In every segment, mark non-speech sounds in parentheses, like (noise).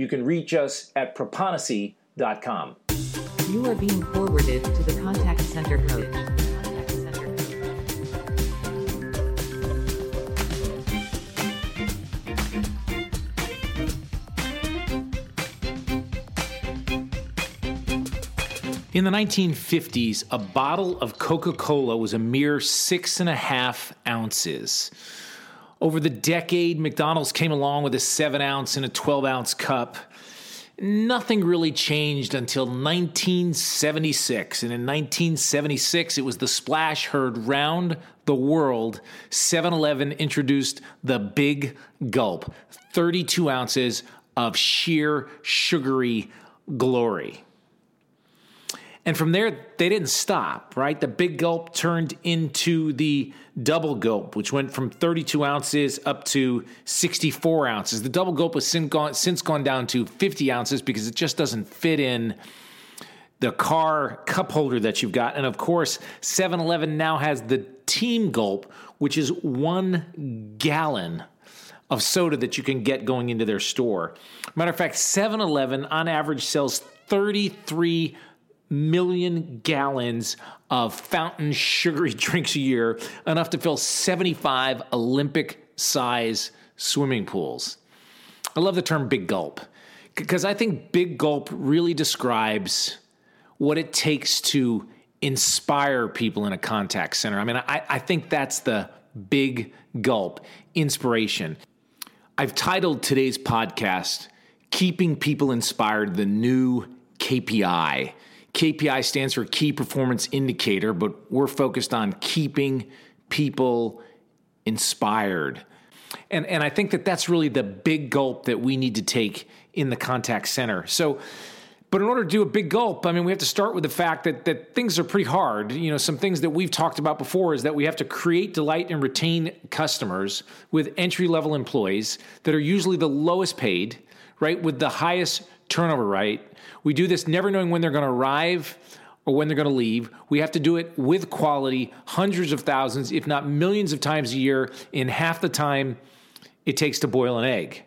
You can reach us at proponisi.com. You are being forwarded to the contact center coach. In the 1950s, a bottle of Coca Cola was a mere six and a half ounces. Over the decade, McDonald's came along with a seven ounce and a 12 ounce cup. Nothing really changed until 1976. And in 1976, it was the splash heard round the world. 7 Eleven introduced the Big Gulp 32 ounces of sheer sugary glory. And from there, they didn't stop, right? The big gulp turned into the double gulp, which went from 32 ounces up to 64 ounces. The double gulp has since gone, since gone down to 50 ounces because it just doesn't fit in the car cup holder that you've got. And of course, 7 Eleven now has the team gulp, which is one gallon of soda that you can get going into their store. Matter of fact, 7 Eleven on average sells 33 million gallons of fountain sugary (laughs) drinks a year, enough to fill 75 Olympic size swimming pools. I love the term big gulp because I think big gulp really describes what it takes to inspire people in a contact center. I mean, I, I think that's the big gulp inspiration. I've titled today's podcast, Keeping People Inspired, the New KPI. KPI stands for Key Performance Indicator, but we're focused on keeping people inspired. And, and I think that that's really the big gulp that we need to take in the contact center. So, but in order to do a big gulp, I mean, we have to start with the fact that, that things are pretty hard. You know, some things that we've talked about before is that we have to create, delight, and retain customers with entry level employees that are usually the lowest paid, right, with the highest turnover right. We do this never knowing when they're going to arrive or when they're going to leave. We have to do it with quality, hundreds of thousands, if not millions of times a year, in half the time it takes to boil an egg.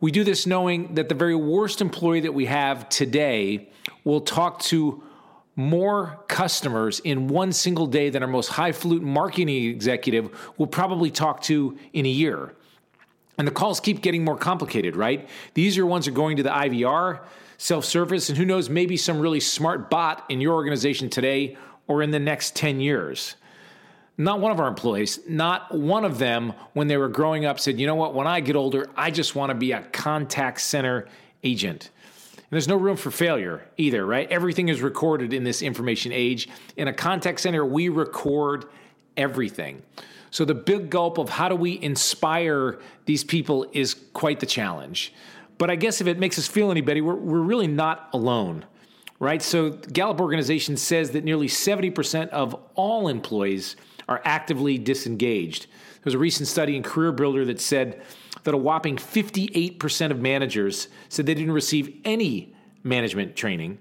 We do this knowing that the very worst employee that we have today will talk to more customers in one single day than our most highfalutin marketing executive will probably talk to in a year. And the calls keep getting more complicated, right? The easier ones are going to the IVR, self service, and who knows, maybe some really smart bot in your organization today or in the next 10 years. Not one of our employees, not one of them, when they were growing up, said, you know what, when I get older, I just want to be a contact center agent. And there's no room for failure either, right? Everything is recorded in this information age. In a contact center, we record everything. So the big gulp of how do we inspire these people is quite the challenge. But I guess if it makes us feel any better, we're, we're really not alone, right? So Gallup organization says that nearly 70% of all employees are actively disengaged. There was a recent study in Career Builder that said that a whopping 58% of managers said they didn't receive any management training.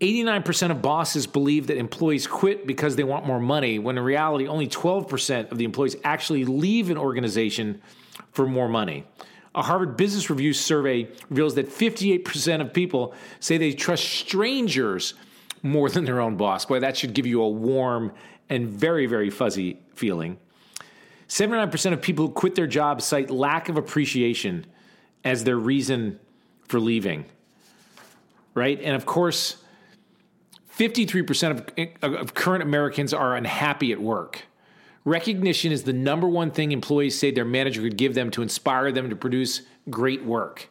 89% of bosses believe that employees quit because they want more money, when in reality, only 12% of the employees actually leave an organization for more money. A Harvard Business Review survey reveals that 58% of people say they trust strangers more than their own boss. Boy, that should give you a warm and very, very fuzzy feeling. 79% of people who quit their jobs cite lack of appreciation as their reason for leaving. Right? And of course, 53% of, of current Americans are unhappy at work. Recognition is the number one thing employees say their manager could give them to inspire them to produce great work.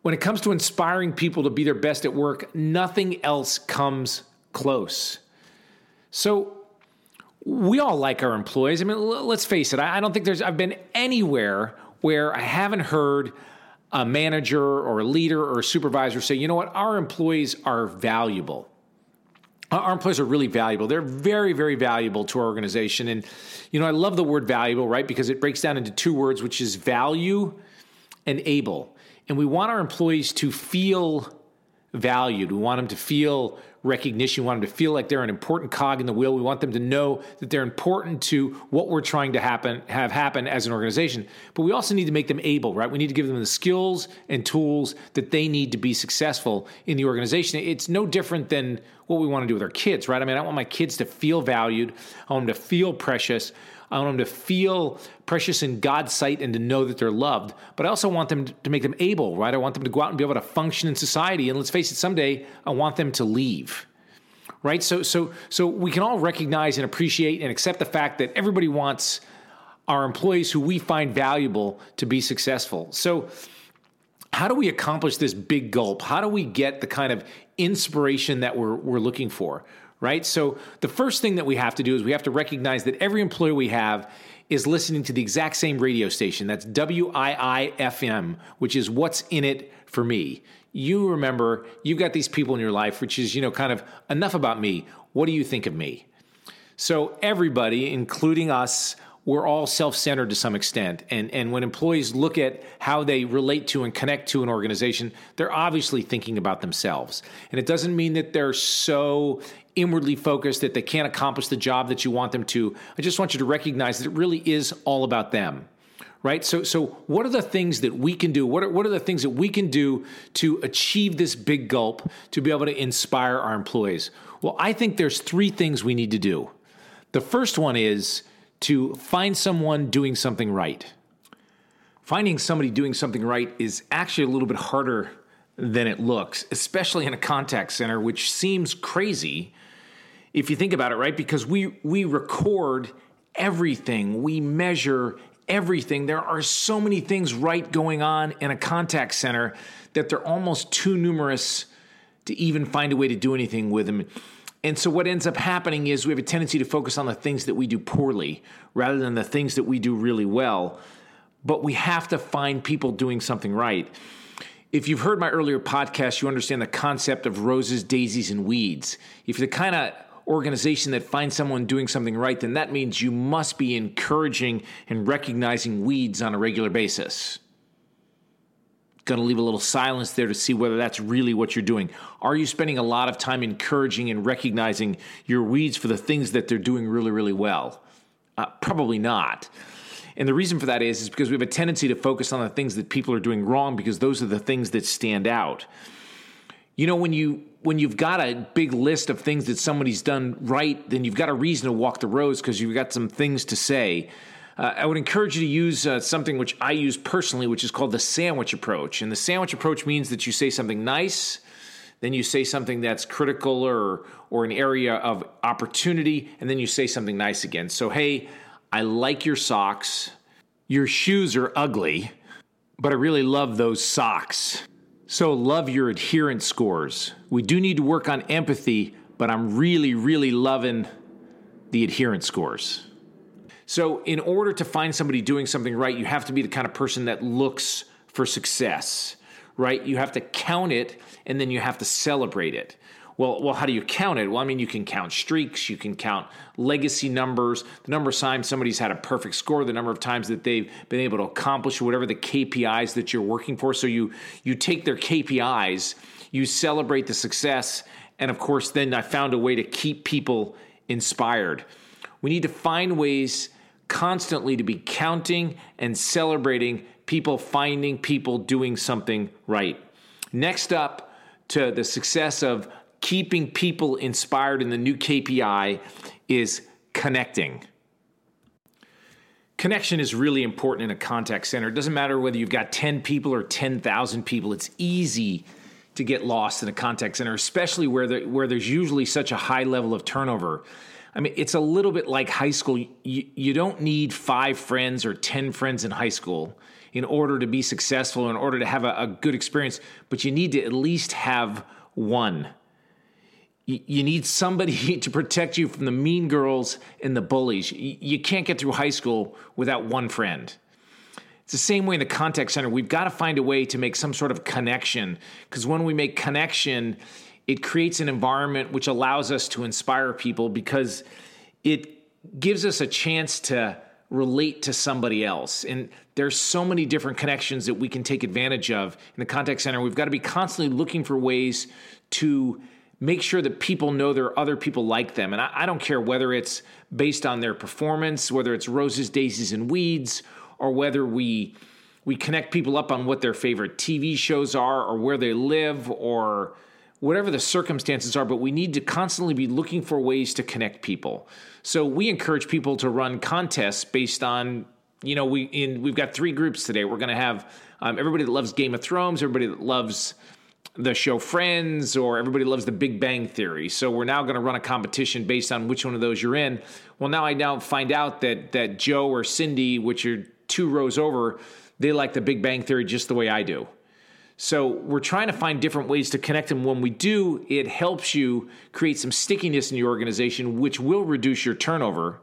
When it comes to inspiring people to be their best at work, nothing else comes close. So, we all like our employees. I mean, let's face it, I don't think there's, I've been anywhere where I haven't heard a manager or a leader or a supervisor say, you know what, our employees are valuable. Our employees are really valuable. They're very, very valuable to our organization. And, you know, I love the word valuable, right? Because it breaks down into two words, which is value and able. And we want our employees to feel valued. We want them to feel recognition. We want them to feel like they're an important cog in the wheel. We want them to know that they're important to what we're trying to happen have happen as an organization. But we also need to make them able, right? We need to give them the skills and tools that they need to be successful in the organization. It's no different than what we want to do with our kids, right? I mean, I want my kids to feel valued. I want them to feel precious. I want them to feel precious in God's sight and to know that they're loved. But I also want them to make them able, right? I want them to go out and be able to function in society. And let's face it, someday I want them to leave. Right? So so so we can all recognize and appreciate and accept the fact that everybody wants our employees who we find valuable to be successful. So how do we accomplish this big gulp? How do we get the kind of inspiration that we're, we're looking for? Right? So the first thing that we have to do is we have to recognize that every employer we have is listening to the exact same radio station. That's WIIFM, which is what's in it for me. You remember, you've got these people in your life, which is, you know, kind of enough about me. What do you think of me? So everybody, including us, we're all self-centered to some extent. And and when employees look at how they relate to and connect to an organization they're obviously thinking about themselves. And it doesn't mean that they're so inwardly focused that they can't accomplish the job that you want them to. I just want you to recognize that it really is all about them right? So so what are the things that we can do? What are, what are the things that we can do to achieve this big gulp to be able to inspire our employees? Well i think there's three things we need to do. The first one is to find someone doing something right. Finding somebody doing something right is actually a little bit harder than it looks, especially in a contact center, which seems crazy if you think about it, right? Because we we record everything, we measure everything. There are so many things right going on in a contact center that they're almost too numerous to even find a way to do anything with them. And so what ends up happening is we have a tendency to focus on the things that we do poorly rather than the things that we do really well. But we have to find people doing something right. If you've heard my earlier podcast, you understand the concept of roses, daisies, and weeds. If you're the kind of organization that finds someone doing something right, then that means you must be encouraging and recognizing weeds on a regular basis going to leave a little silence there to see whether that's really what you're doing. Are you spending a lot of time encouraging and recognizing your weeds for the things that they're doing really, really well? Uh, probably not. And the reason for that is, is because we have a tendency to focus on the things that people are doing wrong because those are the things that stand out. You know, when you when you've got a big list of things that somebody's done right, then you've got a reason to walk the roads because you've got some things to say. Uh, I would encourage you to use uh, something which I use personally, which is called the sandwich approach. And the sandwich approach means that you say something nice, then you say something that's critical or or an area of opportunity, and then you say something nice again. So, hey, I like your socks. Your shoes are ugly, but I really love those socks. So, love your adherence scores. We do need to work on empathy, but I'm really, really loving the adherence scores. So, in order to find somebody doing something right, you have to be the kind of person that looks for success, right? You have to count it and then you have to celebrate it. Well, well, how do you count it? Well, I mean, you can count streaks, you can count legacy numbers, the number of times somebody's had a perfect score, the number of times that they've been able to accomplish whatever the KPIs that you're working for. So you you take their KPIs, you celebrate the success, and of course, then I found a way to keep people inspired. We need to find ways constantly to be counting and celebrating people finding people doing something right. Next up to the success of keeping people inspired in the new KPI is connecting. Connection is really important in a contact center. It doesn't matter whether you've got 10 people or 10,000 people, it's easy to get lost in a contact center, especially where, where there's usually such a high level of turnover. I mean, it's a little bit like high school. You, you don't need five friends or 10 friends in high school in order to be successful, in order to have a, a good experience, but you need to at least have one. You, you need somebody (laughs) to protect you from the mean girls and the bullies. You, you can't get through high school without one friend. It's the same way in the contact center. We've got to find a way to make some sort of connection because when we make connection, it creates an environment which allows us to inspire people because it gives us a chance to relate to somebody else. And there's so many different connections that we can take advantage of in the contact center. We've got to be constantly looking for ways to make sure that people know there are other people like them. And I, I, don't care whether it's based on their performance, whether it's roses, daisies, and weeds, or whether we we connect people up on what their favorite TV shows are or where they live or whatever the circumstances are, but we need to constantly be looking for ways to connect people. So we encourage people to run contests based on, you know, we in we've got three groups today. We're going to have um, everybody that loves Game of Thrones, everybody that loves the show Friends, or everybody loves The Big Bang Theory. So we're now going to run a competition based on which one of those you're in. Well, now I now find out that that Joe or Cindy, which are two rows over, they like The Big Bang Theory just the way I do. So we're trying to find different ways to connect them. When we do, it helps you create some stickiness in your organization, which will reduce your turnover.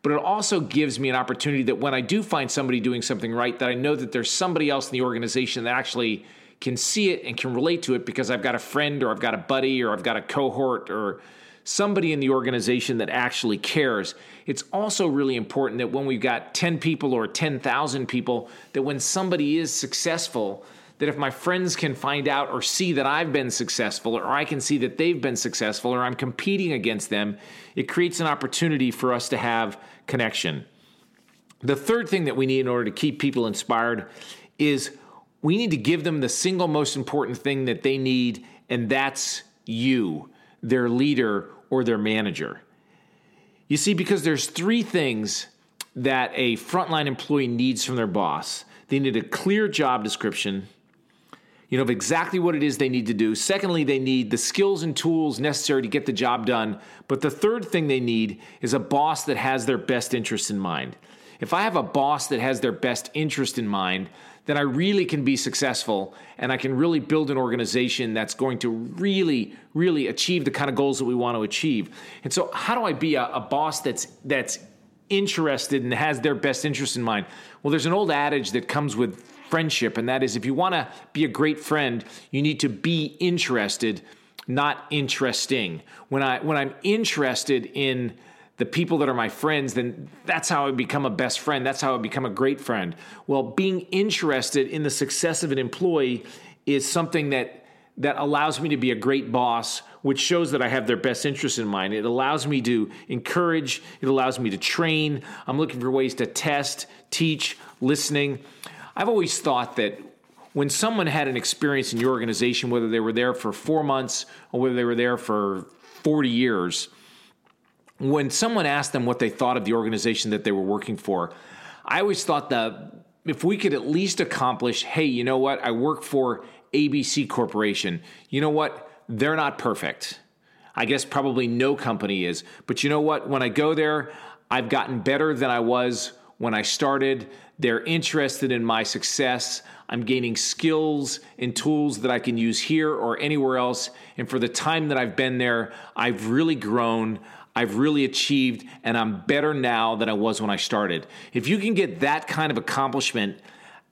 But it also gives me an opportunity that when I do find somebody doing something right, that I know that there's somebody else in the organization that actually can see it and can relate to it because I've got a friend or I've got a buddy or I've got a cohort or somebody in the organization that actually cares. It's also really important that when we've got 10 people or 10,000 people, that when somebody is successful, that if my friends can find out or see that I've been successful, or I can see that they've been successful, or I'm competing against them, it creates an opportunity for us to have connection. The third thing that we need in order to keep people inspired is we need to give them the single most important thing that they need, and that's you, their leader or their manager. You see, because there's three things that a frontline employee needs from their boss they need a clear job description, you know, of exactly what it is they need to do. Secondly, they need the skills and tools necessary to get the job done. But the third thing they need is a boss that has their best interest in mind. If I have a boss that has their best interest in mind, then I really can be successful and I can really build an organization that's going to really, really achieve the kind of goals that we want to achieve. And so, how do I be a, a boss that's that's interested and has their best interest in mind? Well, there's an old adage that comes with friendship, and that is if you want to be a great friend, you need to be interested, not interesting. When I when I'm interested in the people that are my friends, then that's how I become a best friend. That's how I become a great friend. Well, being interested in the success of an employee is something that that allows me to be a great boss, which shows that I have their best interest in mind. It allows me to encourage, it allows me to train. I'm looking for ways to test, teach, listening. I've always thought that when someone had an experience in your organization, whether they were there for four months or whether they were there for 40 years, when someone asked them what they thought of the organization that they were working for, I always thought that if we could at least accomplish, hey, you know what? I work for ABC Corporation. You know what? They're not perfect. I guess probably no company is. But you know what? When I go there, I've gotten better than I was when I started. They're interested in my success. I'm gaining skills and tools that I can use here or anywhere else. And for the time that I've been there, I've really grown. I've really achieved, and I'm better now than I was when I started. If you can get that kind of accomplishment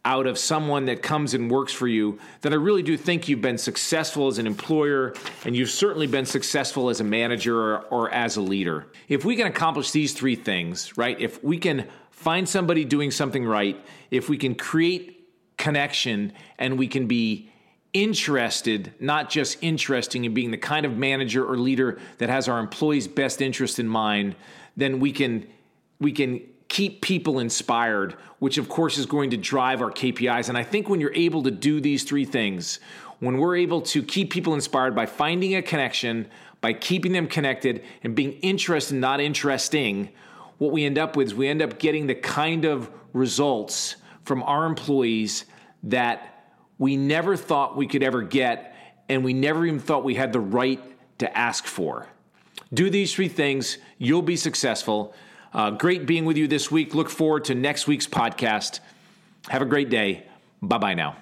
out of someone that comes and works for you, then I really do think you've been successful as an employer and you've certainly been successful as a manager or, or, as a leader. If we can accomplish these three things, right? If we can find somebody doing something right, if we can create connection and we can be interested, not just interesting in being the kind of manager or leader that has our employees' best interest in mind, then we can we can keep people inspired, which of course is going to drive our KPIs. And I think when you're able to do these three things, when we're able to keep people inspired by finding a connection, by keeping them connected and being interested, not interesting, what we end up with is we end up getting the kind of results from our employees that we never thought we could ever get, and we never even thought we had the right to ask for. Do these three things, you'll be successful. Uh, great being with you this week. Look forward to next week's podcast. Have a great day. Bye bye now.